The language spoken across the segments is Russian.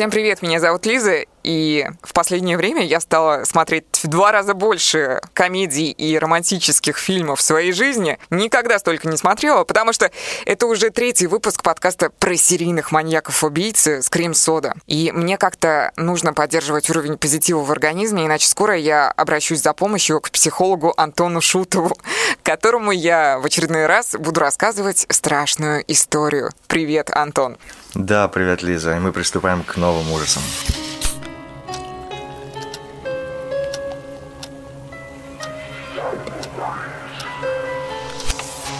Всем привет, меня зовут Лиза, и в последнее время я стала смотреть в два раза больше комедий и романтических фильмов в своей жизни. Никогда столько не смотрела, потому что это уже третий выпуск подкаста про серийных маньяков-убийц «Скрим Сода». И мне как-то нужно поддерживать уровень позитива в организме, иначе скоро я обращусь за помощью к психологу Антону Шутову, которому я в очередной раз буду рассказывать страшную историю. Привет, Антон. Да, привет, Лиза. И мы приступаем к новым ужасам.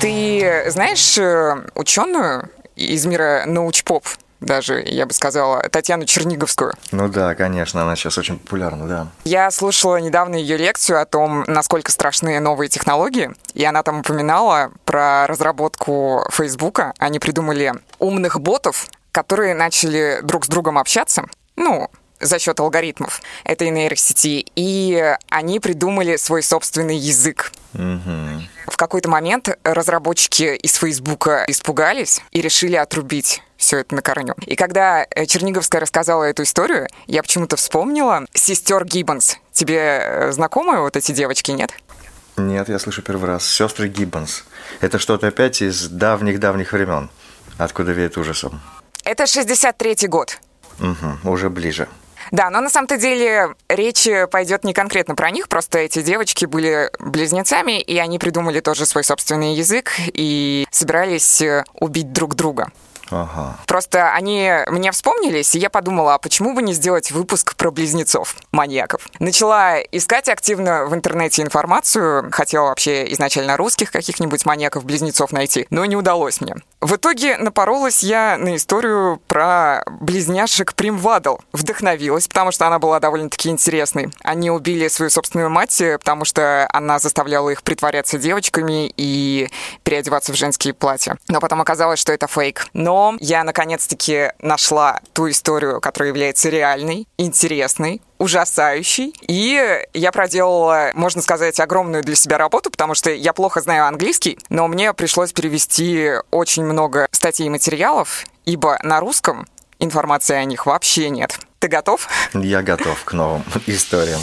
Ты знаешь э, ученую из мира научпоп? даже, я бы сказала, Татьяну Черниговскую. Ну да, конечно, она сейчас очень популярна, да. Я слушала недавно ее лекцию о том, насколько страшны новые технологии, и она там упоминала про разработку Фейсбука. Они придумали умных ботов, которые начали друг с другом общаться. Ну, за счет алгоритмов этой нейросети, и они придумали свой собственный язык. Угу. В какой-то момент разработчики из Фейсбука испугались и решили отрубить все это на корню. И когда э, Черниговская рассказала эту историю, я почему-то вспомнила сестер Гиббонс. Тебе э, знакомы вот эти девочки, нет? Нет, я слышу первый раз. Сестры Гиббонс. Это что-то опять из давних-давних времен. Откуда веет ужасом? Это 63-й год. Угу, уже ближе. Да, но на самом-то деле речь пойдет не конкретно про них, просто эти девочки были близнецами, и они придумали тоже свой собственный язык и собирались э, убить друг друга. Ага. Просто они мне вспомнились, и я подумала, а почему бы не сделать выпуск про близнецов, маньяков? Начала искать активно в интернете информацию, хотела вообще изначально русских каких-нибудь маньяков-близнецов найти, но не удалось мне. В итоге напоролась я на историю про близняшек Примвадл. Вдохновилась, потому что она была довольно-таки интересной. Они убили свою собственную мать, потому что она заставляла их притворяться девочками и переодеваться в женские платья. Но потом оказалось, что это фейк. Но я наконец-таки нашла ту историю, которая является реальной, интересной, ужасающий. И я проделала, можно сказать, огромную для себя работу, потому что я плохо знаю английский, но мне пришлось перевести очень много статей и материалов, ибо на русском информации о них вообще нет. Ты готов? Я готов к новым историям.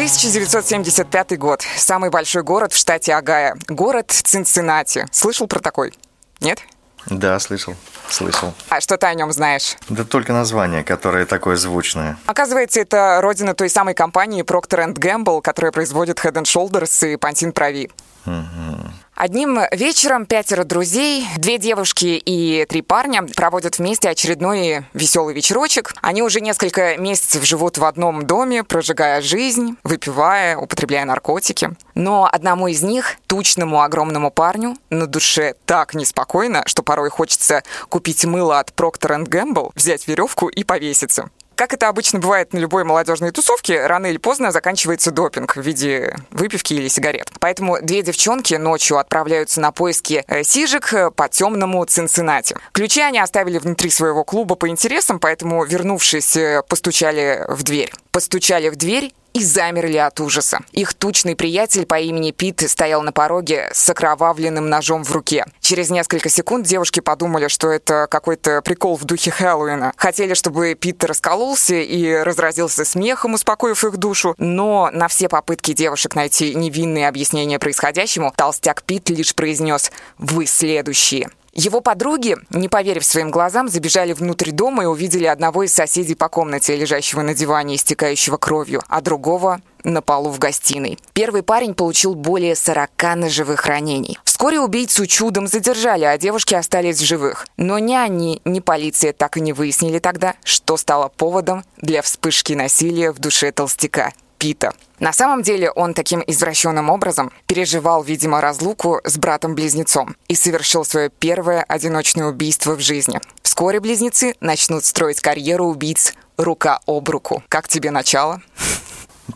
1975 год. Самый большой город в штате Агая. Город Цинциннати. Слышал про такой? Нет? Да, слышал. Слышал. А что ты о нем знаешь? Да только название, которое такое звучное. Оказывается, это родина той самой компании Procter Gamble, которая производит Head Shoulders и Pantene Прави. Угу. Одним вечером пятеро друзей, две девушки и три парня проводят вместе очередной веселый вечерочек. Они уже несколько месяцев живут в одном доме, прожигая жизнь, выпивая, употребляя наркотики. Но одному из них, тучному огромному парню, на душе так неспокойно, что порой хочется купить мыло от Procter Gamble, взять веревку и повеситься. Как это обычно бывает на любой молодежной тусовке, рано или поздно заканчивается допинг в виде выпивки или сигарет. Поэтому две девчонки ночью отправляются на поиски э, сижек э, по темному Цинциннати. Ключи они оставили внутри своего клуба по интересам, поэтому, вернувшись, э, постучали в дверь. Постучали в дверь и замерли от ужаса. Их тучный приятель по имени Пит стоял на пороге с окровавленным ножом в руке. Через несколько секунд девушки подумали, что это какой-то прикол в духе Хэллоуина. Хотели, чтобы Пит раскололся и разразился смехом, успокоив их душу, но на все попытки девушек найти невинные объяснения происходящему, толстяк Пит лишь произнес «Вы следующие». Его подруги, не поверив своим глазам, забежали внутрь дома и увидели одного из соседей по комнате, лежащего на диване, истекающего кровью, а другого на полу в гостиной. Первый парень получил более 40 ножевых ранений. Вскоре убийцу чудом задержали, а девушки остались в живых. Но ни они, ни полиция так и не выяснили тогда, что стало поводом для вспышки насилия в душе толстяка. Пита. На самом деле он таким извращенным образом переживал, видимо, разлуку с братом-близнецом и совершил свое первое одиночное убийство в жизни. Вскоре близнецы начнут строить карьеру убийц рука об руку. Как тебе начало?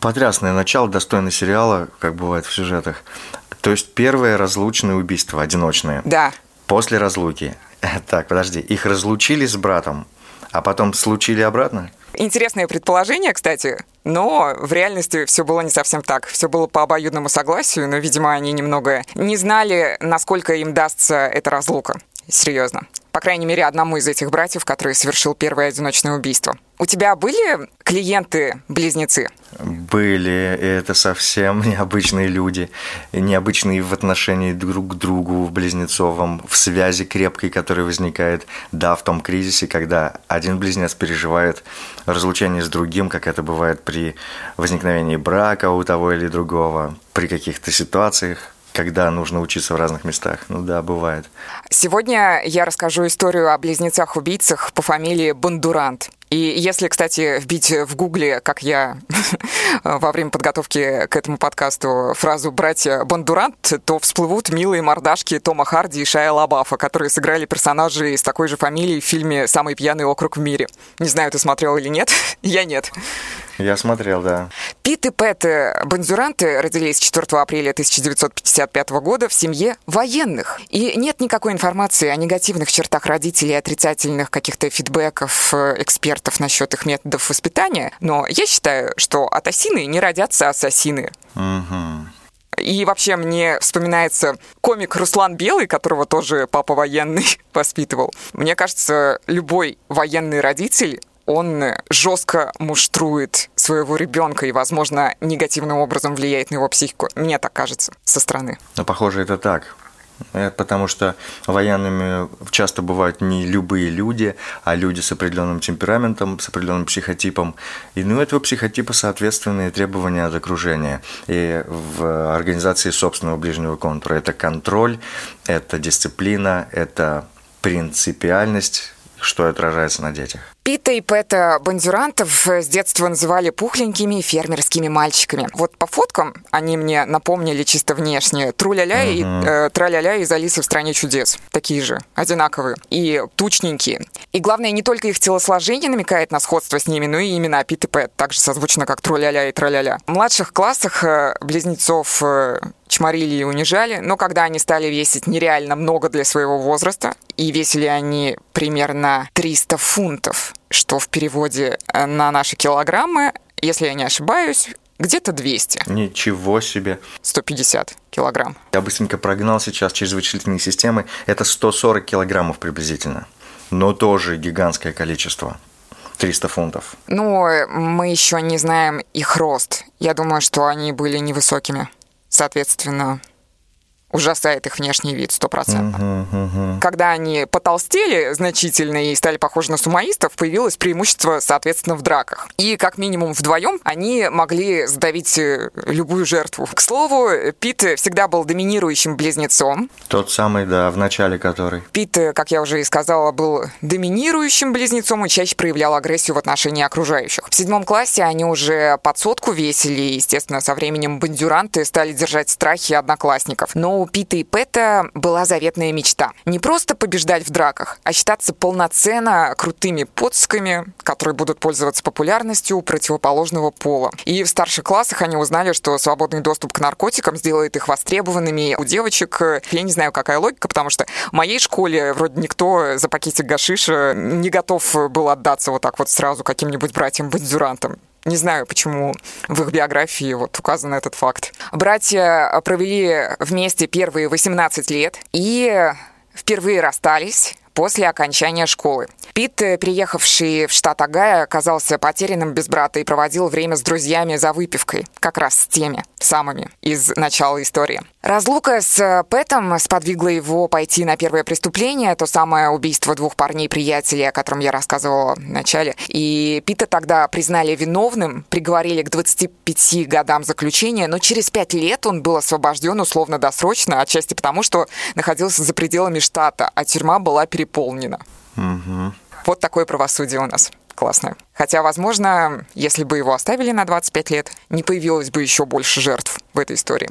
Потрясное начало, достойное сериала, как бывает в сюжетах. То есть первое разлучное убийство, одиночное. Да. После разлуки. Так, подожди, их разлучили с братом, а потом случили обратно? Интересное предположение, кстати, но в реальности все было не совсем так. Все было по обоюдному согласию, но, видимо, они немного не знали, насколько им дастся эта разлука. Серьезно. По крайней мере, одному из этих братьев, который совершил первое одиночное убийство. У тебя были клиенты-близнецы? Были, и это совсем необычные люди. Необычные в отношении друг к другу, в близнецовом, в связи крепкой, которая возникает, да, в том кризисе, когда один близнец переживает разлучение с другим, как это бывает при возникновении брака у того или другого, при каких-то ситуациях, когда нужно учиться в разных местах. Ну да, бывает. Сегодня я расскажу историю о близнецах-убийцах по фамилии Бондурант. И если, кстати, вбить в гугле, как я во время подготовки к этому подкасту, фразу «братья Бондурант», то всплывут милые мордашки Тома Харди и Шая Лабафа, которые сыграли персонажей с такой же фамилией в фильме «Самый пьяный округ в мире». Не знаю, ты смотрел или нет. я нет. Я смотрел, да. Пит и Пэт Бонзюранты родились 4 апреля 1955 года в семье военных. И нет никакой информации о негативных чертах родителей, отрицательных каких-то фидбэков э, экспертов насчет их методов воспитания. Но я считаю, что от осины не родятся ассасины. Угу. И вообще мне вспоминается комик Руслан Белый, которого тоже папа военный воспитывал. Мне кажется, любой военный родитель он жестко муштрует своего ребенка и, возможно, негативным образом влияет на его психику. Мне так кажется со стороны. Но похоже, это так. Это потому что военными часто бывают не любые люди, а люди с определенным темпераментом, с определенным психотипом. И ну, этого психотипа соответственные требования от окружения. И в организации собственного ближнего контура это контроль, это дисциплина, это принципиальность, что отражается на детях. Пита и Пэта Бандюрантов с детства называли пухленькими фермерскими мальчиками. Вот по фоткам они мне напомнили чисто внешне Труляля uh-huh. и э, Траляля из Алисы в стране чудес. Такие же, одинаковые и тучненькие. И главное, не только их телосложение намекает на сходство с ними, но и имена Пит и Пэт, также созвучно как Труляля и Траляля. В младших классах э, близнецов э, чморили и унижали, но когда они стали весить нереально много для своего возраста, и весили они примерно 300 фунтов, что в переводе э, на наши килограммы, если я не ошибаюсь, где-то 200. Ничего себе. 150 килограмм. Я быстренько прогнал сейчас через вычислительные системы. Это 140 килограммов приблизительно. Но тоже гигантское количество. 300 фунтов. Ну, мы еще не знаем их рост. Я думаю, что они были невысокими. Соответственно, ужасает их внешний вид стопроцентно. Uh-huh, uh-huh. Когда они потолстели значительно и стали похожи на сумаистов, появилось преимущество, соответственно, в драках. И как минимум вдвоем они могли сдавить э, любую жертву. К слову, Пит всегда был доминирующим близнецом. Тот самый, да, в начале который. Пит, э, как я уже и сказала, был доминирующим близнецом и чаще проявлял агрессию в отношении окружающих. В седьмом классе они уже под сотку весили, и, естественно, со временем бандюранты стали держать страхи одноклассников. Но у Пита и Пэта была заветная мечта. Не просто побеждать в драках, а считаться полноценно крутыми подсками, которые будут пользоваться популярностью у противоположного пола. И в старших классах они узнали, что свободный доступ к наркотикам сделает их востребованными у девочек. Я не знаю, какая логика, потому что в моей школе вроде никто за пакетик гашиша не готов был отдаться вот так вот сразу каким-нибудь братьям-бандюрантам. Не знаю, почему в их биографии вот указан этот факт. Братья провели вместе первые 18 лет и впервые расстались после окончания школы. Пит, э, приехавший в штат Агая, оказался потерянным без брата и проводил время с друзьями за выпивкой, как раз с теми самыми из начала истории. Разлука с э, Пэтом сподвигла его пойти на первое преступление, то самое убийство двух парней-приятелей, о котором я рассказывала в начале. И Пита тогда признали виновным, приговорили к 25 годам заключения, но через 5 лет он был освобожден условно-досрочно, отчасти потому, что находился за пределами штата, а тюрьма была переполнена. Угу. Вот такое правосудие у нас. Классное. Хотя, возможно, если бы его оставили на 25 лет, не появилось бы еще больше жертв в этой истории.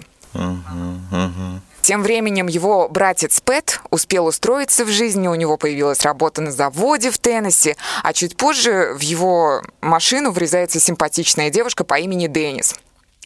Тем временем его братец Пэт успел устроиться в жизни, у него появилась работа на заводе в Теннесси, а чуть позже в его машину врезается симпатичная девушка по имени Деннис.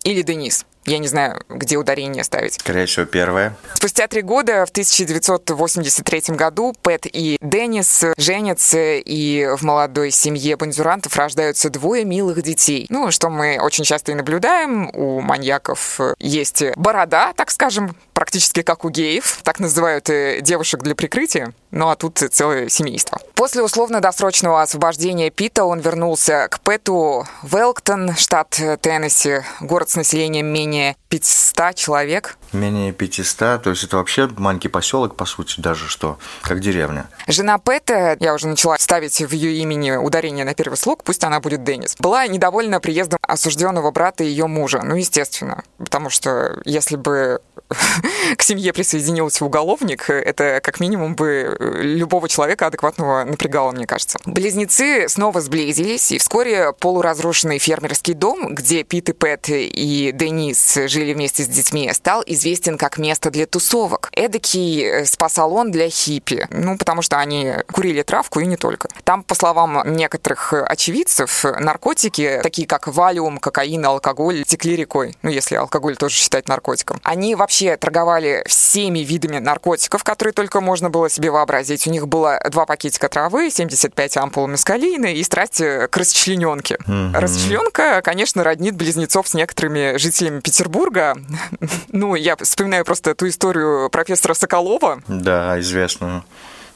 Или Денис Я не знаю, где ударение ставить. Скорее всего, первое. Спустя три года, в 1983 году, Пэт и Деннис женятся, и в молодой семье бандюрантов рождаются двое милых детей. Ну, что мы очень часто и наблюдаем. У маньяков есть борода, так скажем, практически как у геев. Так называют девушек для прикрытия. Ну а тут целое семейство. После условно-досрочного освобождения Пита он вернулся к Пэту в Элктон, штат Теннесси, город с населением менее 500 человек. Менее 500, то есть это вообще маленький поселок, по сути, даже что, как деревня. Жена Пэта, я уже начала ставить в ее имени ударение на первый слог, пусть она будет Деннис, была недовольна приездом осужденного брата и ее мужа. Ну, естественно, потому что если бы к семье присоединился уголовник, это как минимум бы любого человека адекватного напрягало, мне кажется. Близнецы снова сблизились, и вскоре полуразрушенный фермерский дом, где Пит и Пэт и Денис жили вместе с детьми, стал известен как место для тусовок. Эдакий э, спа-салон для хиппи. Ну, потому что они курили травку и не только. Там, по словам некоторых очевидцев, наркотики, такие как валиум, кокаин, алкоголь, текли рекой. Ну, если алкоголь тоже считать наркотиком. Они вообще торговали всеми видами наркотиков, которые только можно было себе вообразить. У них было два пакетика травы, 75 ампул мескалины и страсть к расчлененке. Mm-hmm. Расчленка, конечно, роднит близнецов с некоторыми жителями Петербурга. ну, я вспоминаю просто ту историю профессора Соколова. Да, известную.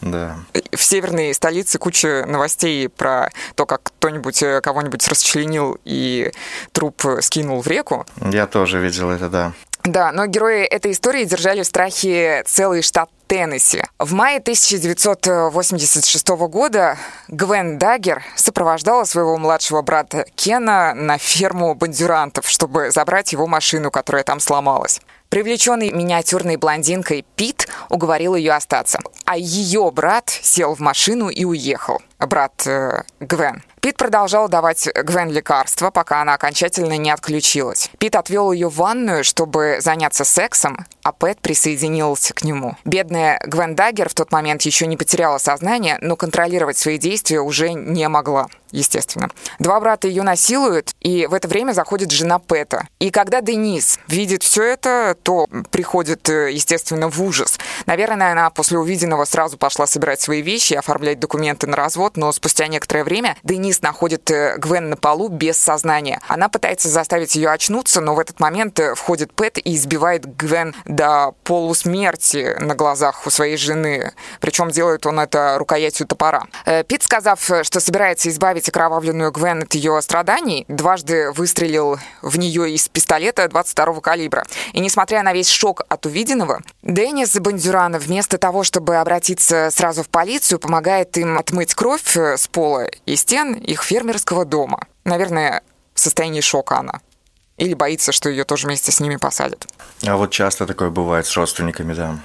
Да. В северной столице куча новостей про то, как кто-нибудь э, кого-нибудь расчленил и труп скинул в реку. Я тоже видел это, да. Да, но герои этой истории держали в страхе целый штат Теннесси. В мае 1986 года Гвен Даггер сопровождала своего младшего брата Кена на ферму бандюрантов, чтобы забрать его машину, которая там сломалась. Привлеченный миниатюрной блондинкой Пит уговорил ее остаться, а ее брат сел в машину и уехал. Брат э, Гвен. Пит продолжал давать Гвен лекарства, пока она окончательно не отключилась. Пит отвел ее в ванную, чтобы заняться сексом, а Пэт присоединился к нему. Бедная Гвен Даггер в тот момент еще не потеряла сознание, но контролировать свои действия уже не могла естественно. Два брата ее насилуют, и в это время заходит жена Пэта. И когда Денис видит все это, то приходит, э, естественно, в ужас. Наверное, она после увиденного сразу пошла собирать свои вещи и оформлять документы на развод, но спустя некоторое время Денис находит э, Гвен на полу без сознания. Она пытается заставить ее очнуться, но в этот момент э, входит Пэт и избивает Гвен до полусмерти на глазах у своей жены. Причем делает он это рукоятью топора. Э, Пит, сказав, что собирается избавить окровавленную Гвен от ее страданий, дважды выстрелил в нее из пистолета 22-го калибра. И несмотря на весь шок от увиденного, Деннис Бандюрана вместо того, чтобы обратиться сразу в полицию, помогает им отмыть кровь э, с пола и стен их фермерского дома. Наверное, в состоянии шока она или боится, что ее тоже вместе с ними посадят. А вот часто такое бывает с родственниками, да.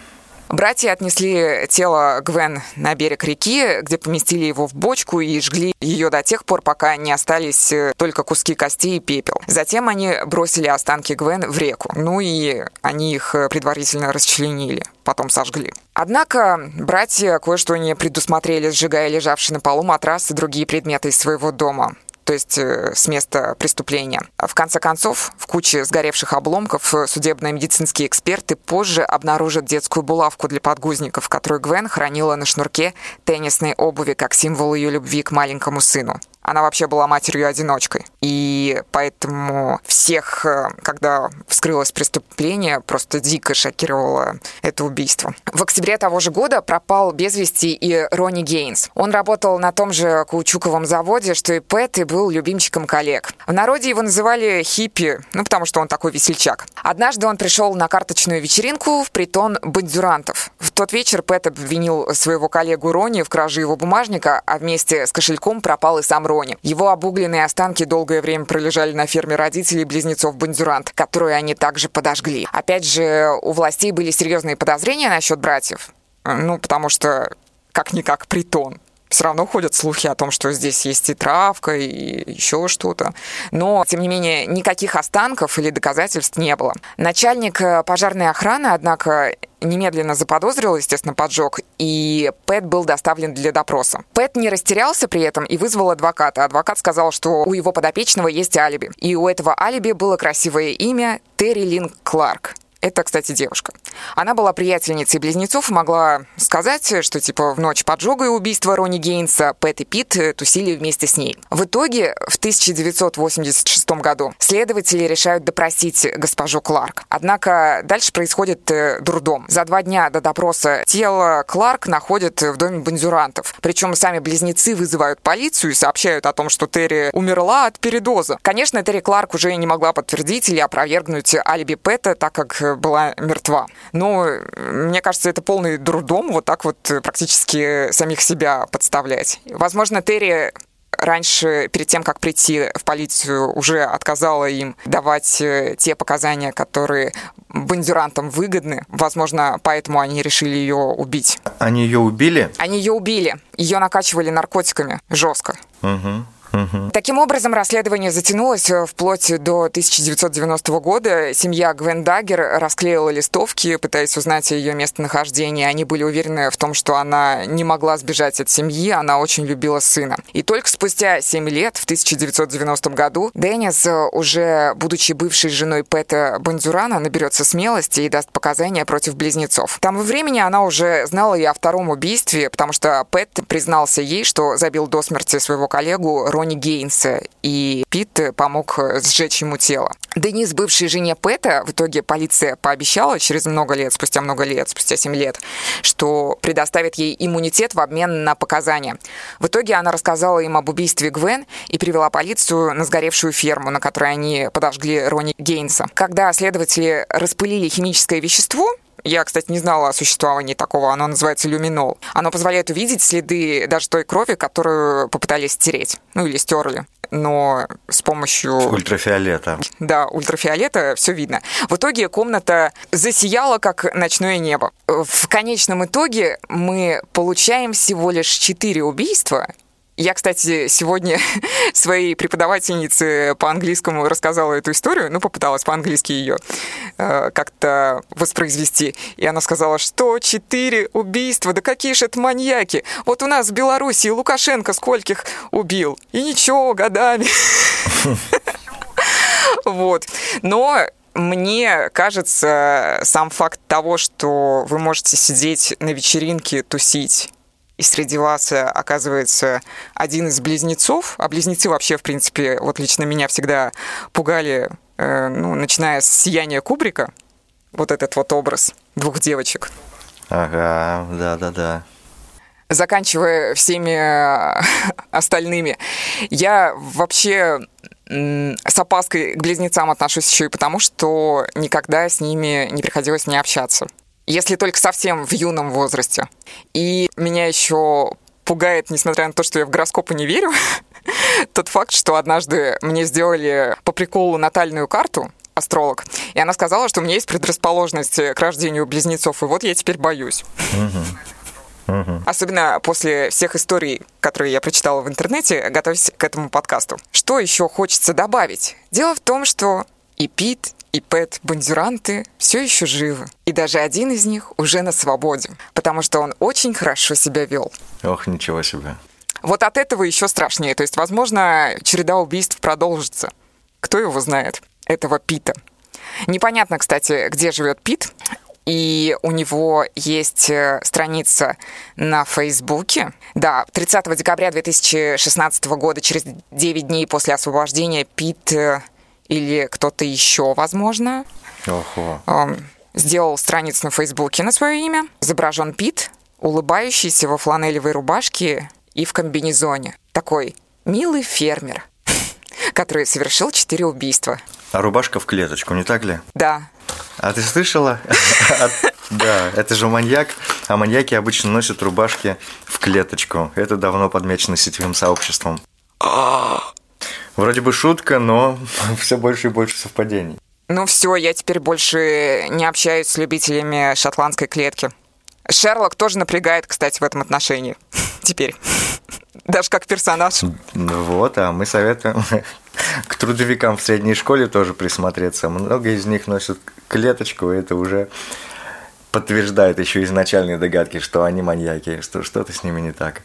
Братья отнесли тело Гвен на берег реки, где поместили его в бочку и жгли ее до тех пор, пока не остались э, только куски кости и пепел. Затем они бросили останки Гвен в реку. Ну и они их э, предварительно расчленили, потом сожгли. Однако братья кое-что не предусмотрели, сжигая лежавший на полу матрас и другие предметы из своего дома то есть э, с места преступления. В конце концов, в куче сгоревших обломков э, судебно-медицинские эксперты позже обнаружат детскую булавку для подгузников, которую Гвен хранила на шнурке теннисной обуви как символ ее любви к маленькому сыну. Она вообще была матерью-одиночкой. И поэтому всех, э, когда вскрылось преступление, просто дико шокировало это убийство. В октябре того же года пропал без вести и Ронни Гейнс. Он работал на том же каучуковом заводе, что и Пэт, и был любимчиком коллег. В народе его называли хиппи, ну, потому что он такой весельчак. Однажды он пришел на карточную вечеринку в притон бандюрантов. В тот вечер Пэт обвинил своего коллегу Ронни в краже его бумажника, а вместе с кошельком пропал и сам Ронни. Роне. Его обугленные останки долгое время пролежали на ферме родителей близнецов Бандюрант, которую они также подожгли. Опять же, у властей были серьезные подозрения насчет братьев. Ну, потому что как-никак притон все равно ходят слухи о том, что здесь есть и травка, и еще что-то. Но, тем не менее, никаких останков или доказательств не было. Начальник э, пожарной охраны, однако, немедленно заподозрил, естественно, поджог, и Пэт был доставлен для допроса. Пэт не растерялся при этом и вызвал адвоката. Адвокат сказал, что у его подопечного есть алиби. И у этого алиби было красивое имя Терри Лин Кларк. Это, кстати, девушка. Она была приятельницей близнецов и могла сказать, что типа в ночь поджога и убийства Ронни Гейнса Пэт и Пит э, тусили вместе с ней. В итоге в 1986 году следователи решают допросить госпожу Кларк. Однако дальше происходит э, дурдом. За два дня до допроса тело Кларк находят в доме бандюрантов. Причем сами близнецы вызывают полицию и сообщают о том, что Терри умерла от передоза. Конечно, Терри Кларк уже не могла подтвердить или опровергнуть алиби Пэта, так как была мертва. Но мне кажется, это полный дурдом вот так вот практически самих себя подставлять. Возможно, Терри раньше, перед тем, как прийти в полицию, уже отказала им давать э, те показания, которые бандюрантам выгодны. Возможно, поэтому они решили ее убить. Они ее убили? Они ее убили. Ее накачивали наркотиками жестко. Угу. Таким образом, расследование затянулось э, вплоть до 1990 года. Семья Гвен Даггер расклеила листовки, пытаясь узнать ее местонахождении. Они были уверены в том, что она не могла сбежать от семьи, она очень любила сына. И только спустя 7 лет, в 1990 году, Деннис, э, уже будучи бывшей женой Пэта Бандюрана, наберется смелости и даст показания против близнецов. Там во времени она уже знала и о втором убийстве, потому что Пэт признался ей, что забил до смерти своего коллегу Ронни Гейнса, и Пит помог сжечь ему тело. Денис, бывшей жене Пэта, в итоге полиция пообещала через много лет, спустя много лет, спустя 7 лет, что предоставит ей иммунитет в обмен на показания. В итоге она рассказала им об убийстве Гвен и привела полицию на сгоревшую ферму, на которой они подожгли Ронни Гейнса. Когда следователи распылили химическое вещество, я, кстати, не знала о существовании такого. Оно называется люминол. Оно позволяет увидеть следы даже той крови, которую попытались стереть. Ну или стерли но с помощью... Ультрафиолета. Да, ультрафиолета все видно. В итоге комната засияла, как ночное небо. В конечном итоге мы получаем всего лишь четыре убийства я, кстати, сегодня своей преподавательнице по английскому рассказала эту историю, ну, попыталась по-английски ее э, как-то воспроизвести. И она сказала, что четыре убийства, да какие же это маньяки. Вот у нас в Беларуси Лукашенко скольких убил. И ничего, годами. Вот. Но мне кажется, сам факт того, что вы можете сидеть на вечеринке, тусить, и среди вас э, оказывается один из близнецов, а близнецы вообще, в принципе, вот лично меня всегда пугали, э, ну, начиная с «Сияния Кубрика», вот этот вот образ двух девочек. Ага, да-да-да. Заканчивая всеми э, остальными. Я вообще с опаской к близнецам отношусь еще и потому, что никогда с ними не приходилось мне общаться если только совсем в юном возрасте. И меня еще пугает, несмотря на то, что я в гороскопы не верю, тот факт, что однажды мне сделали по приколу натальную карту, астролог, и она сказала, что у меня есть предрасположенность к рождению близнецов, и вот я теперь боюсь. Особенно после всех историй, которые я прочитала в интернете, готовясь к этому подкасту. Что еще хочется добавить? Дело в том, что и Пит, и Пэт Бандюранты все еще живы. И даже один из них уже на свободе, потому что он очень хорошо себя вел. Ох, ничего себе. Вот от этого еще страшнее. То есть, возможно, череда убийств продолжится. Кто его знает? Этого Пита. Непонятно, кстати, где живет Пит. И у него есть э, страница на Фейсбуке. Да, 30 декабря 2016 года, через 9 дней после освобождения, Пит э, или кто-то еще, возможно, Ого. сделал страницу на Фейсбуке на свое имя. Изображен Пит, улыбающийся во фланелевой рубашке и в комбинезоне. Такой милый фермер, который совершил четыре убийства. А рубашка в клеточку, не так ли? Да. А ты слышала? Да, это же маньяк, а маньяки обычно носят рубашки в клеточку. Это давно подмечено сетевым сообществом. Вроде бы шутка, но все больше и больше совпадений. Ну все, я теперь больше не общаюсь с любителями шотландской клетки. Шерлок тоже напрягает, кстати, в этом отношении. Теперь. Даже как персонаж. Вот, а мы советуем к трудовикам в средней школе тоже присмотреться. Много из них носят клеточку, и это уже подтверждает еще изначальные догадки, что они маньяки, что что-то с ними не так.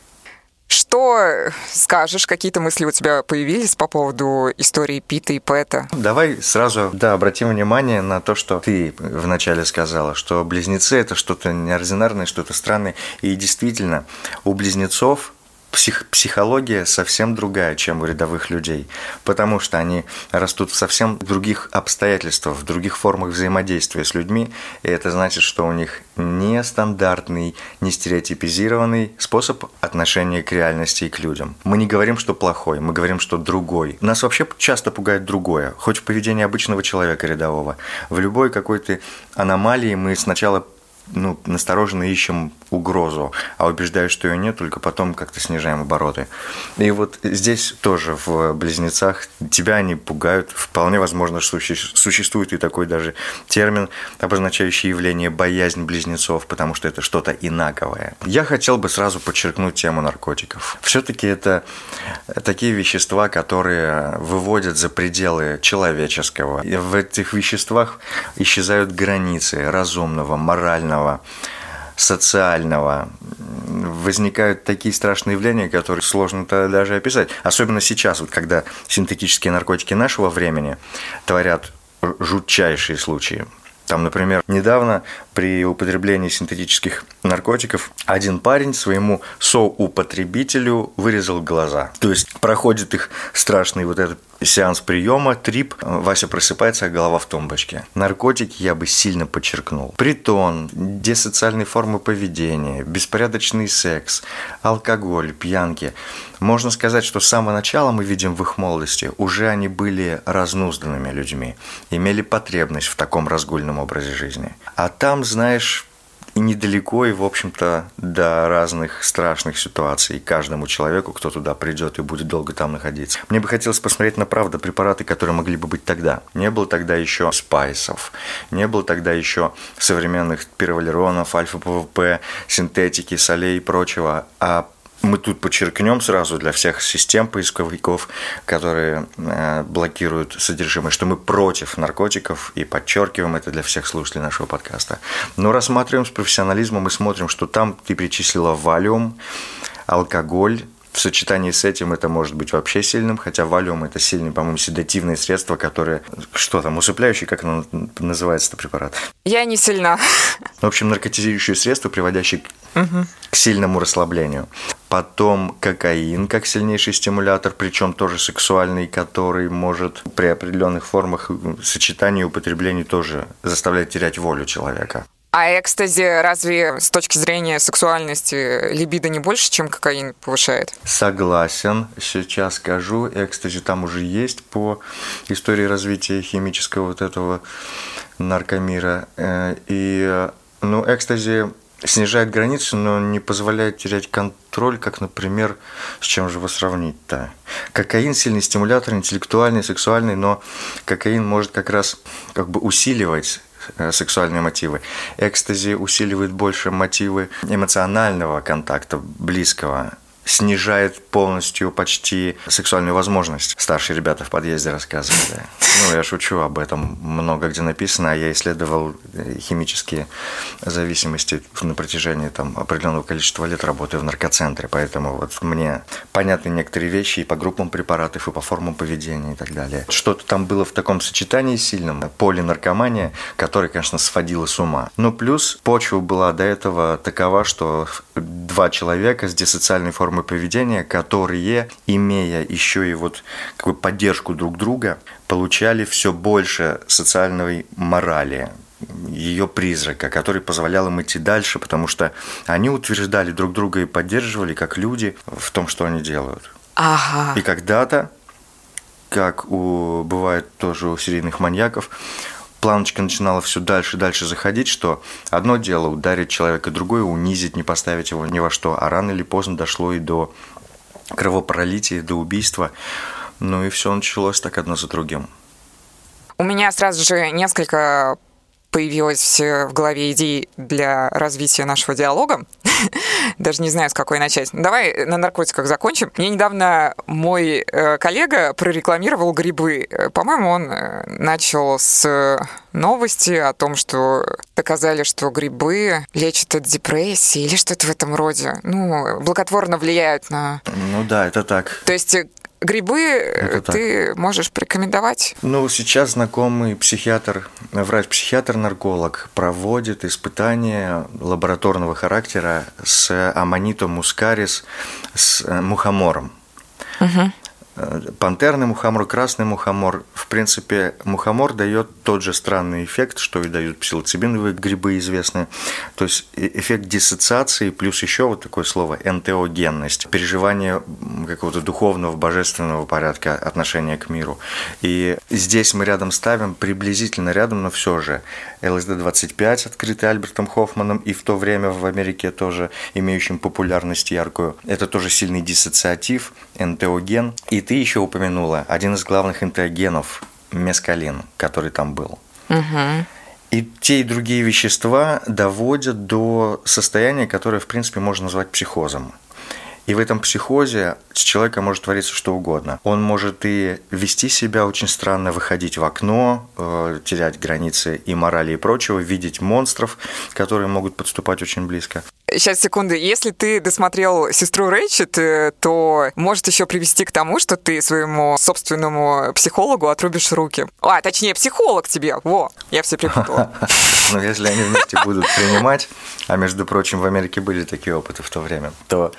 Что скажешь? Какие-то мысли у тебя появились по поводу истории Пита и Пэта? Давай сразу, да, обратим внимание на то, что ты вначале сказала, что близнецы – это что-то неординарное, что-то странное. И действительно, у близнецов псих, психология совсем другая, чем у рядовых людей, потому что они растут в совсем других обстоятельствах, в других формах взаимодействия с людьми, и это значит, что у них не стандартный, не стереотипизированный способ отношения к реальности и к людям. Мы не говорим, что плохой, мы говорим, что другой. Нас вообще часто пугает другое, хоть в поведении обычного человека рядового. В любой какой-то аномалии мы сначала ну, настороженно ищем угрозу, а убеждаю, что ее нет, только потом как-то снижаем обороты. И вот здесь тоже в «Близнецах» тебя они пугают. Вполне возможно, что существует и такой даже термин, обозначающий явление «боязнь близнецов», потому что это что-то инаковое. Я хотел бы сразу подчеркнуть тему наркотиков. Все-таки это такие вещества, которые выводят за пределы человеческого. В этих веществах исчезают границы разумного, морального, социального. Возникают такие страшные явления, которые сложно даже описать. Особенно сейчас, вот, когда синтетические наркотики нашего времени творят жутчайшие случаи. Там, например, недавно при употреблении синтетических наркотиков один парень своему соупотребителю вырезал глаза. То есть проходит их страшный вот этот сеанс приема, трип, Вася просыпается, а голова в тумбочке. Наркотики я бы сильно подчеркнул. Притон, десоциальные формы поведения, беспорядочный секс, алкоголь, пьянки. Можно сказать, что с самого начала мы видим в их молодости, уже они были разнузданными людьми, имели потребность в таком разгульном образе жизни. А там, знаешь, недалеко, и, в общем-то, до разных страшных ситуаций каждому человеку, кто туда придет и будет долго там находиться. Мне бы хотелось посмотреть на правду препараты, которые могли бы быть тогда. Не было тогда еще спайсов, не было тогда еще современных пировалеронов, альфа-ПВП, синтетики, солей и прочего, а мы тут подчеркнем сразу для всех систем поисковиков, которые э, блокируют содержимое, что мы против наркотиков и подчеркиваем это для всех слушателей нашего подкаста. Но рассматриваем с профессионализмом и смотрим, что там ты перечислила валиум, алкоголь, в сочетании с этим это может быть вообще сильным, хотя валиум это сильное, по-моему, седативное средство, которое... Что там, усыпляющий, как оно называется, это препарат? Я не сильна. В общем, наркотизирующее средство, приводящее угу. к сильному расслаблению. Потом кокаин как сильнейший стимулятор, причем тоже сексуальный, который может при определенных формах сочетания и употребления тоже заставлять терять волю человека. А экстази разве с точки зрения сексуальности либидо не больше, чем кокаин повышает? Согласен. Сейчас скажу, экстази там уже есть по истории развития химического вот этого наркомира. Э, и, ну, экстази снижает границы, но не позволяет терять контроль, как, например, с чем же его сравнить-то? Кокаин сильный стимулятор, интеллектуальный, сексуальный, но кокаин может как раз как бы усиливать сексуальные мотивы. Экстази усиливает больше мотивы эмоционального контакта, близкого, снижает полностью почти сексуальную возможность. Старшие ребята в подъезде рассказывали. Ну, я шучу об этом, много где написано, а я исследовал э, химические зависимости на протяжении там, определенного количества лет, работая в наркоцентре, поэтому вот мне понятны некоторые вещи и по группам препаратов, и по формам поведения и так далее. Что-то там было в таком сочетании сильном, полинаркомания, которая, конечно, сводила с ума. Но плюс почва была до этого такова, что два человека с диссоциальной формой поведения, которые, имея еще и вот как бы поддержку друг друга, получали все больше социальной морали, ее призрака, который позволял им идти дальше, потому что они утверждали друг друга и поддерживали как люди в том, что они делают. Ага. И когда-то, как у, бывает тоже у серийных маньяков, планочка начинала все дальше и дальше заходить, что одно дело ударить человека, другое унизить, не поставить его ни во что, а рано или поздно дошло и до кровопролития, до убийства. Ну и все началось так одно за другим. У меня сразу же несколько появилась в голове идеи для развития нашего диалога. Даже не знаю, с какой начать. Давай на наркотиках закончим. Мне недавно мой э, коллега прорекламировал грибы. Э, по-моему, он э, начал с новости о том, что доказали, что грибы лечат от депрессии или что-то в этом роде. Ну, благотворно влияют на... Ну да, это так. То есть Грибы Это ты так. можешь порекомендовать? Ну, сейчас знакомый психиатр, врач-психиатр-нарколог проводит испытания лабораторного характера с аммонитом мускарис с э, мухомором. Угу. Э, пантерный мухомор, красный мухомор. В принципе, мухомор дает тот же странный эффект, что и дают псилоцибиновые грибы известные. То есть эффект диссоциации плюс еще вот такое слово энтеогенность, переживание какого-то духовного, божественного порядка отношения к миру. И здесь мы рядом ставим, приблизительно рядом, но все же ЛСД-25, открытый Альбертом Хоффманом, и в то время в Америке тоже имеющим популярность яркую. Это тоже сильный диссоциатив, энтеоген. И ты еще упомянула один из главных энтеогенов – мескалин, который там был. Угу. И те и другие вещества доводят до состояния, которое, в принципе, можно назвать психозом. И в этом психозе с человеком может твориться что угодно. Он может и вести себя очень странно, выходить в окно, э, терять границы и морали и прочего, видеть монстров, которые могут подступать очень близко. Сейчас, секунду. Если ты досмотрел «Сестру Рэйчет», э, то может еще привести к тому, что ты своему собственному психологу отрубишь руки. А, точнее, психолог тебе. Во, я все припутала. Ну, если они вместе будут принимать, а между прочим, в Америке были такие опыты в то время, то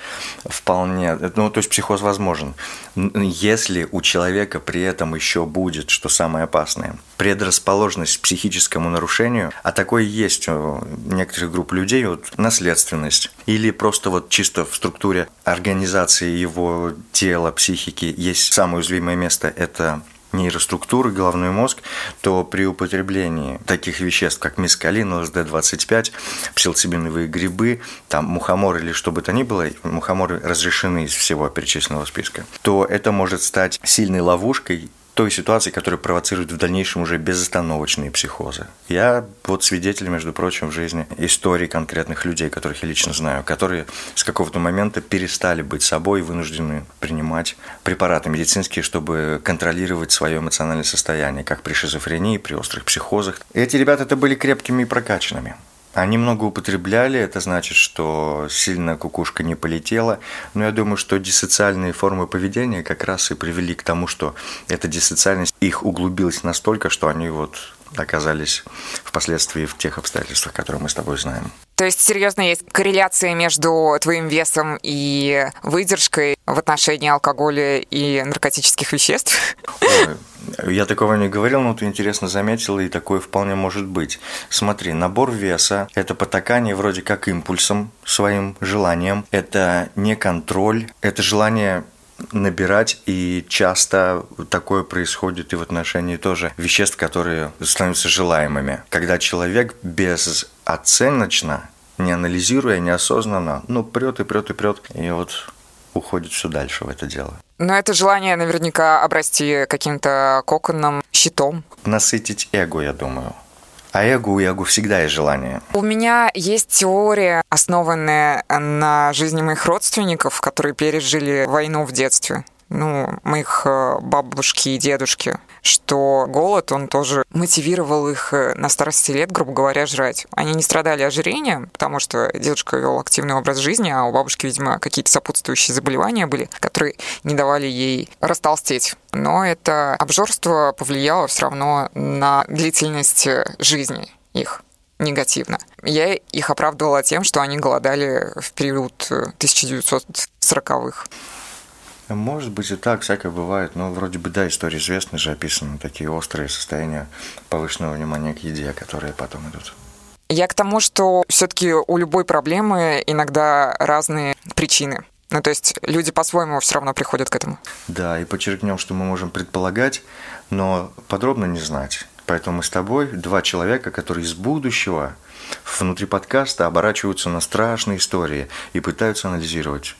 вполне, ну, то есть психоз возможен. Если у человека при этом еще будет, что самое опасное, предрасположенность к психическому нарушению, а такое есть у некоторых групп людей, вот наследственность, или просто вот чисто в структуре организации его тела, психики есть самое уязвимое место – это нейроструктуры, головной мозг, то при употреблении таких веществ, как мискалин, ЛСД-25, псилоцибиновые грибы, там мухоморы или что бы то ни было, мухоморы разрешены из всего перечисленного списка, то это может стать сильной ловушкой той ситуации, которая провоцирует в дальнейшем уже безостановочные психозы. Я вот свидетель, между прочим, в жизни истории конкретных людей, которых я лично знаю, которые с какого-то момента перестали быть собой и вынуждены принимать препараты медицинские, чтобы контролировать свое эмоциональное состояние, как при шизофрении, при острых психозах. Эти ребята это были крепкими и прокачанными. Они много употребляли, это значит, что сильно кукушка не полетела. Но я думаю, что диссоциальные формы поведения как раз и привели к тому, что эта диссоциальность их углубилась настолько, что они вот оказались впоследствии в тех обстоятельствах, которые мы с тобой знаем. То есть, серьезно, есть корреляция между твоим весом и выдержкой в отношении алкоголя и наркотических веществ? Ой, я такого не говорил, но ты интересно заметила, и такое вполне может быть. Смотри, набор веса – это потакание вроде как импульсом, своим желанием. Это не контроль, это желание набирать, и часто такое происходит и в отношении тоже веществ, которые становятся желаемыми. Когда человек безоценочно, не анализируя, неосознанно, ну, прет и прет и прет, и вот уходит все дальше в это дело. Но это желание наверняка обрасти каким-то коконом, щитом. Насытить эго, я думаю. А эго у эго всегда есть желание. У меня есть теория, основанная на жизни моих родственников, которые пережили войну в детстве ну, моих э, бабушки и дедушки, что голод, он тоже мотивировал их э, на старости лет, грубо говоря, жрать. Они не страдали ожирением, потому что дедушка вел активный образ жизни, а у бабушки, видимо, какие-то сопутствующие заболевания были, которые не давали ей растолстеть. Но это обжорство повлияло все равно на длительность жизни их негативно. Я их оправдывала тем, что они голодали в период 1940-х. Может быть и так, всякое бывает, но вроде бы, да, истории известны же, описаны такие острые состояния повышенного внимания к еде, которые потом идут. Я к тому, что все-таки у любой проблемы иногда разные причины. Ну, то есть люди по-своему все равно приходят к этому. Да, и подчеркнем, что мы можем предполагать, но подробно не знать. Поэтому мы с тобой два человека, которые из будущего внутри подкаста оборачиваются на страшные истории и пытаются анализировать,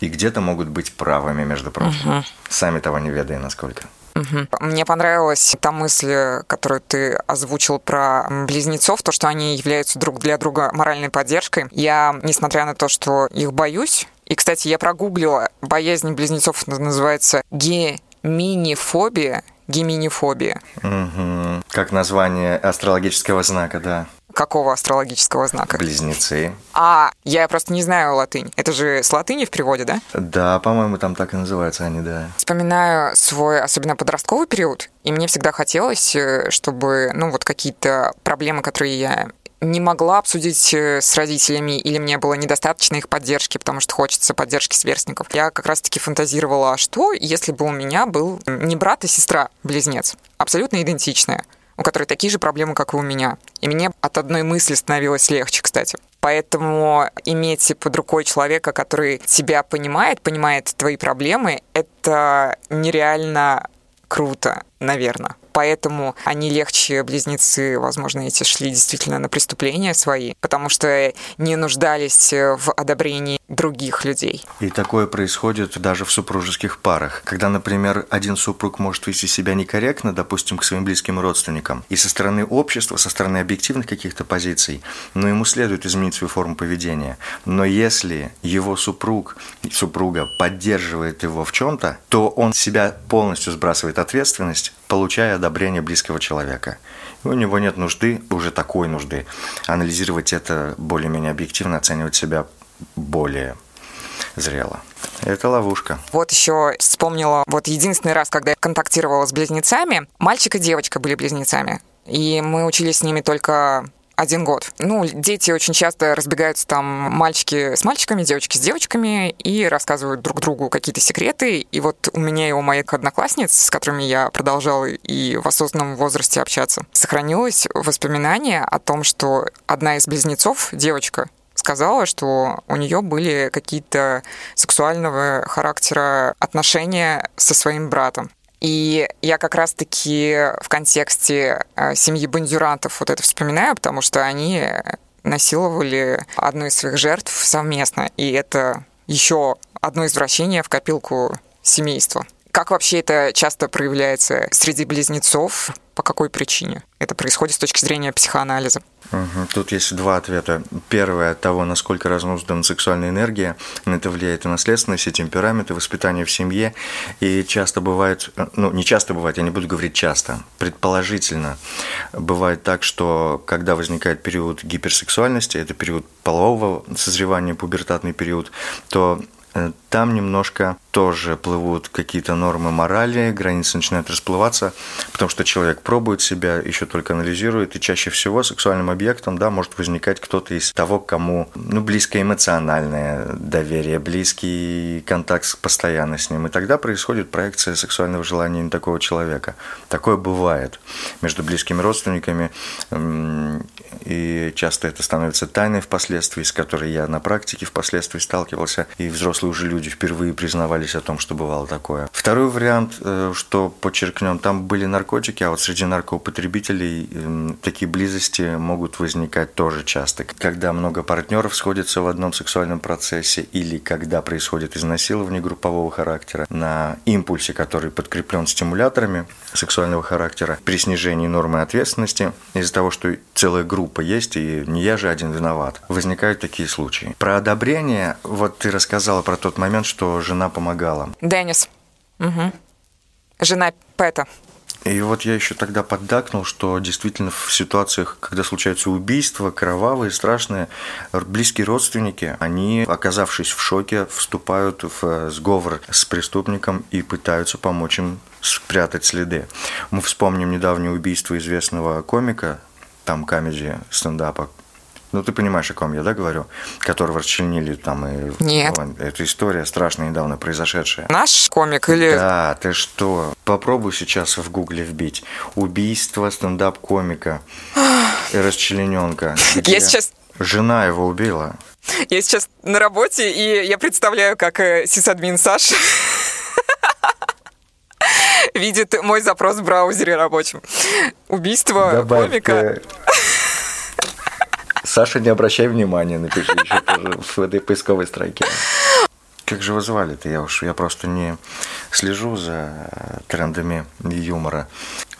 и где-то могут быть правыми, между прочим. Угу. Сами того не ведая, насколько. Угу. Мне понравилась та мысль, которую ты озвучил про близнецов, то, что они являются друг для друга моральной поддержкой. Я, несмотря на то, что их боюсь, и, кстати, я прогуглила, боязнь близнецов называется геминифобия, геминифобия. Угу. Как название астрологического знака, да. Какого астрологического знака? Близнецы. А, я просто не знаю латынь. Это же с латыни в переводе, да? Да, по-моему, там так и называются они, да. Вспоминаю свой, особенно подростковый период, и мне всегда хотелось, э, чтобы, ну, вот какие-то проблемы, которые я не могла обсудить э, с родителями, или мне было недостаточно их поддержки, потому что хочется поддержки сверстников. Я как раз-таки фантазировала, а что, если бы у меня был не брат, а сестра, близнец, абсолютно идентичная, у которой такие же проблемы, как и у меня. И мне от одной мысли становилось легче, кстати. Поэтому иметь под рукой человека, который тебя понимает, понимает твои проблемы, это нереально круто, наверное поэтому они легче, близнецы, возможно, эти шли действительно на преступления свои, потому что не нуждались в одобрении других людей. И такое происходит даже в супружеских парах. Когда, например, один супруг может вести себя некорректно, допустим, к своим близким родственникам, и со стороны общества, со стороны объективных каких-то позиций, но ему следует изменить свою форму поведения. Но если его супруг, супруга поддерживает его в чем-то, то он себя полностью сбрасывает ответственность, получая одобрение близкого человека. И у него нет нужды, уже такой нужды, анализировать это более-менее объективно, оценивать себя более зрело. Это ловушка. Вот еще вспомнила, вот единственный раз, когда я контактировала с близнецами, мальчик и девочка были близнецами. И мы учились с ними только один год. Ну, дети очень часто разбегаются там мальчики с мальчиками, девочки с девочками и рассказывают друг другу какие-то секреты. И вот у меня и у моих одноклассниц, с которыми я продолжала и в осознанном возрасте общаться, сохранилось воспоминание о том, что одна из близнецов, девочка, сказала, что у нее были какие-то сексуального характера отношения со своим братом. И я как раз-таки в контексте э, семьи бандюрантов вот это вспоминаю, потому что они насиловали одну из своих жертв совместно. И это еще одно извращение в копилку семейства. Как вообще это часто проявляется среди близнецов? По какой причине это происходит с точки зрения психоанализа? Угу. Тут есть два ответа. Первое от того, насколько разнуздана сексуальная энергия. Это влияет и наследственность, и темперамент, и воспитание в семье. И часто бывает, ну не часто бывает, я не буду говорить часто, предположительно бывает так, что когда возникает период гиперсексуальности, это период полового созревания, пубертатный период, то Э, там немножко тоже плывут какие-то нормы морали, границы начинают расплываться, потому что человек пробует себя, еще только анализирует, и чаще всего сексуальным объектом да, может возникать кто-то из того, кому ну, близкое эмоциональное доверие, близкий контакт постоянно с ним. И тогда происходит проекция сексуального желания не такого человека. Такое бывает между близкими родственниками, и часто это становится тайной впоследствии, с которой я на практике впоследствии сталкивался, и взрослые уже люди впервые признавались о том, что бывало такое. Второй вариант, э, что подчеркнем, там были наркотики, а вот среди наркоупотребителей эм, такие близости могут возникать тоже часто. Когда много партнеров сходятся в одном сексуальном процессе или когда происходит изнасилование группового характера на импульсе, который подкреплен стимуляторами сексуального характера, при снижении нормы ответственности из-за того, что целая группа есть, и не я же один виноват, возникают такие случаи. Про одобрение, вот ты рассказала про тот момент, что жена помогала. Деннис. Угу. Жена Пэта. И вот я еще тогда поддакнул, что действительно в ситуациях, когда случаются убийства, кровавые, страшные, близкие родственники, они, оказавшись в шоке, вступают в э, сговор с преступником и пытаются помочь им спрятать следы. Мы вспомним недавнее убийство известного комика, там камеди стендапа ну, ты понимаешь, о ком я, да, говорю? Которого расчленили там и... Нет. Ну, это история страшная, недавно произошедшая. Наш комик или... Да, ты что? Попробуй сейчас в гугле вбить. Убийство стендап-комика и расчлененка. Я сейчас... Жена его убила. Я сейчас на работе, и я представляю, как э, сисадмин Саша видит мой запрос в браузере рабочем. Убийство Добавь комика. Саша, не обращай внимания, напиши еще тоже в этой поисковой строке. Как же его звали-то? Я уж я просто не слежу за трендами юмора.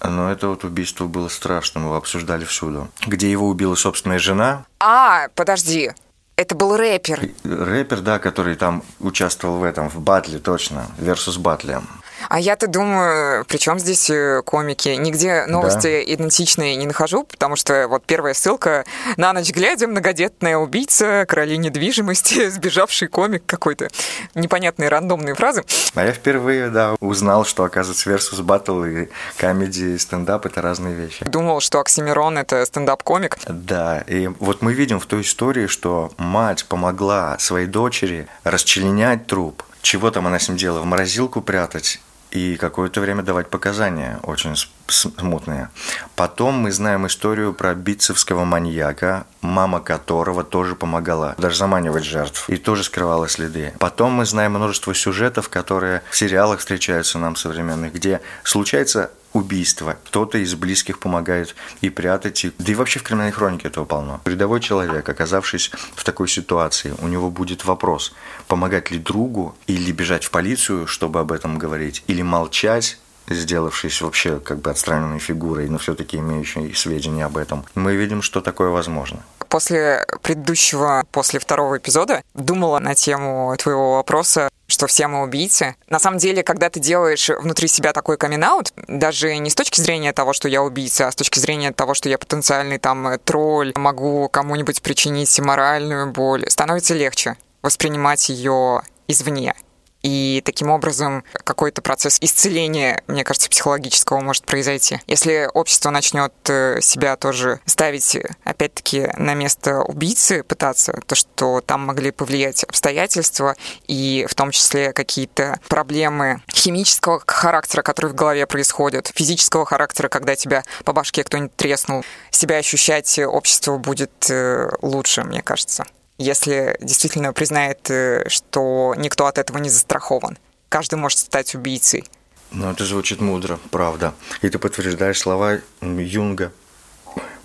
Но это вот убийство было страшным, его обсуждали всюду. Где его убила собственная жена. А, подожди, это был рэпер. Рэпер, да, который там участвовал в этом, в батле, точно, versus батле. А я-то думаю, при чем здесь э, комики? Нигде новости да. идентичные не нахожу, потому что вот первая ссылка «На ночь глядя, многодетная убийца, короли недвижимости, сбежавший комик какой-то». Непонятные рандомные фразы. А я впервые, да, узнал, что, оказывается, versus батл и комедии, и стендап — это разные вещи. Думал, что Оксимирон — это стендап-комик. Да, и вот мы видим в той истории, что мать помогла своей дочери расчленять труп, чего там она с ним делала, в морозилку прятать, и какое-то время давать показания очень смутные. Потом мы знаем историю про битцевского маньяка, мама которого тоже помогала даже заманивать жертв и тоже скрывала следы. Потом мы знаем множество сюжетов, которые в сериалах встречаются нам современных, где случается убийства. Кто-то из близких помогает и прятать их. Да и вообще в криминальной хронике этого полно. Рядовой человек, оказавшись в такой ситуации, у него будет вопрос, помогать ли другу или бежать в полицию, чтобы об этом говорить, или молчать, сделавшись вообще как бы отстраненной фигурой, но все-таки имеющей сведения об этом, мы видим, что такое возможно. После предыдущего, после второго эпизода, думала на тему твоего вопроса, что все мы убийцы. На самом деле, когда ты делаешь внутри себя такой камин даже не с точки зрения того, что я убийца, а с точки зрения того, что я потенциальный там тролль, могу кому-нибудь причинить моральную боль, становится легче воспринимать ее извне. И таким образом какой-то процесс исцеления, мне кажется, психологического может произойти. Если общество начнет э, себя тоже ставить, опять-таки, на место убийцы, пытаться, то что там могли повлиять обстоятельства и в том числе какие-то проблемы химического характера, которые в голове происходят, физического характера, когда тебя по башке кто-нибудь треснул, себя ощущать общество будет э, лучше, мне кажется если действительно признает, э, что никто от этого не застрахован. Каждый может стать убийцей. Ну, это звучит мудро, правда. И ты подтверждаешь слова Юнга.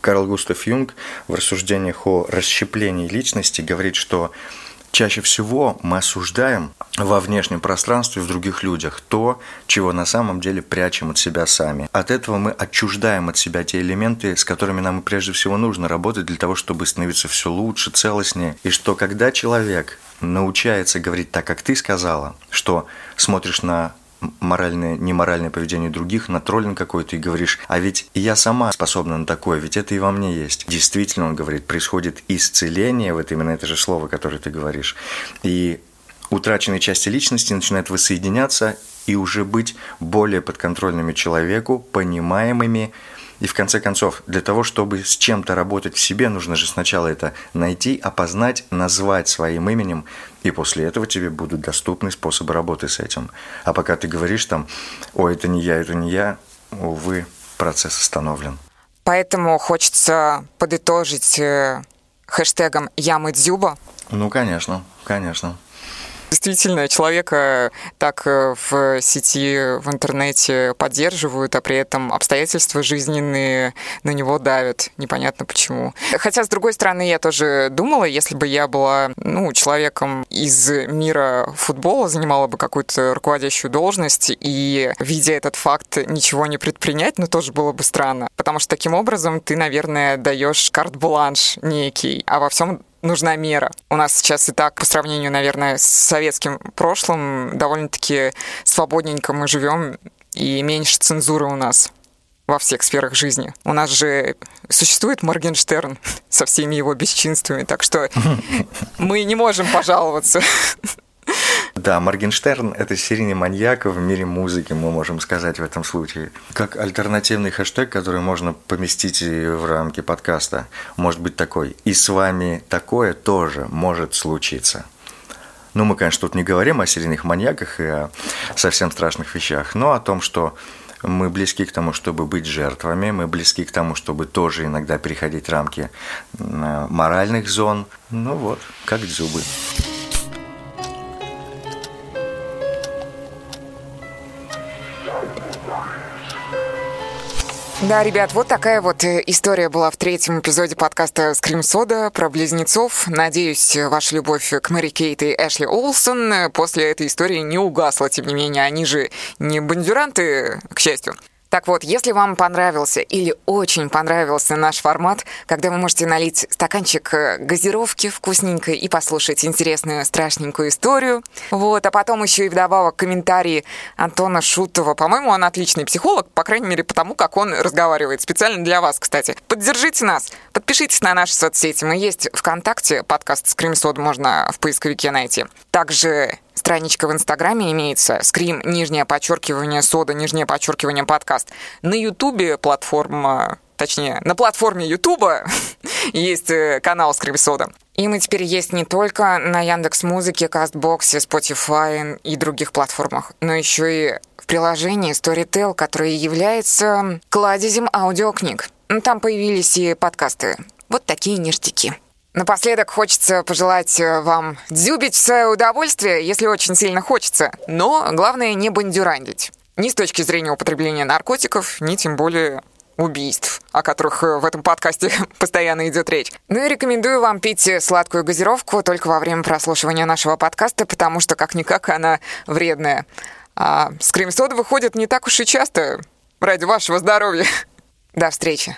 Карл Густав Юнг в рассуждениях о расщеплении личности говорит, что Чаще всего мы осуждаем во внешнем пространстве в других людях то, чего на самом деле прячем от себя сами. От этого мы отчуждаем от себя те элементы, с которыми нам прежде всего нужно работать для того, чтобы становиться все лучше, целостнее. И что когда человек научается говорить так, как ты сказала, что смотришь на моральное, неморальное поведение других, на троллинг какой-то и говоришь, а ведь я сама способна на такое, ведь это и во мне есть. Действительно, он говорит, происходит исцеление, вот именно это же слово, которое ты говоришь. И утраченные части личности начинают воссоединяться и уже быть более подконтрольными человеку, понимаемыми, и в конце концов, для того, чтобы с чем-то работать в себе, нужно же сначала это найти, опознать, назвать своим именем, и после этого тебе будут доступны способы работы с этим. А пока ты говоришь там, ой, это не я, это не я, увы, процесс остановлен. Поэтому хочется подытожить э, хэштегом «Я Дзюба». Ну, конечно, конечно. Действительно, человека так э, в сети, в интернете поддерживают, а при этом обстоятельства жизненные на него давят. Непонятно почему. Хотя, с другой стороны, я тоже думала, если бы я была ну, человеком из мира футбола, занимала бы какую-то руководящую должность и, видя этот факт, ничего не предпринять, ну, тоже было бы странно. Потому что таким образом ты, наверное, даешь карт-бланш некий, а во всем нужна мера. У нас сейчас и так, по сравнению, наверное, с советским прошлым, довольно-таки свободненько мы живем, и меньше цензуры у нас во всех сферах жизни. У нас же существует Моргенштерн со всеми его бесчинствами, так что мы не можем пожаловаться. Да, Моргенштерн – это серийный маньяк в мире музыки, мы можем сказать в этом случае. Как альтернативный хэштег, который можно поместить в рамки подкаста, может быть такой. И с вами такое тоже может случиться. Ну, мы, конечно, тут не говорим о серийных маньяках и о совсем страшных вещах, но о том, что мы близки к тому, чтобы быть жертвами, мы близки к тому, чтобы тоже иногда переходить рамки моральных зон. Ну вот, как зубы. Да, ребят, вот такая вот э, история была в третьем эпизоде подкаста «Скрим Сода» про близнецов. Надеюсь, ваша любовь к Мэри Кейт и Эшли Олсон э, после этой истории не угасла. Тем не менее, они же не бандюранты, к счастью. Так вот, если вам понравился или очень понравился наш формат, когда вы можете налить стаканчик э, газировки вкусненькой и послушать интересную страшненькую историю, вот, а потом еще и вдобавок комментарии Антона Шутова. По-моему, он отличный психолог, по крайней мере, потому как он разговаривает. Специально для вас, кстати. Поддержите нас, подпишитесь на наши соцсети. Мы есть ВКонтакте, подкаст «Скримсод» можно в поисковике найти. Также Страничка в Инстаграме имеется, скрим, нижнее подчеркивание, сода, нижнее подчеркивание, подкаст. На Ютубе платформа, точнее, на платформе Ютуба есть э, канал Скрим Сода. И мы теперь есть не только на Яндекс Музыке, Кастбоксе, Spotify и других платформах, но еще и в приложении Storytel, которое является кладезем аудиокниг. Там появились и подкасты. Вот такие ништяки. Напоследок хочется пожелать э, вам дзюбить в свое удовольствие, если очень сильно хочется, но главное не бандюрандить. Ни с точки зрения употребления наркотиков, ни тем более убийств, о которых э, в этом подкасте постоянно идет речь. Ну и рекомендую вам пить сладкую газировку только во время прослушивания нашего подкаста, потому что как-никак она вредная. А скрим-сода выходит не так уж и часто ради вашего здоровья. До встречи.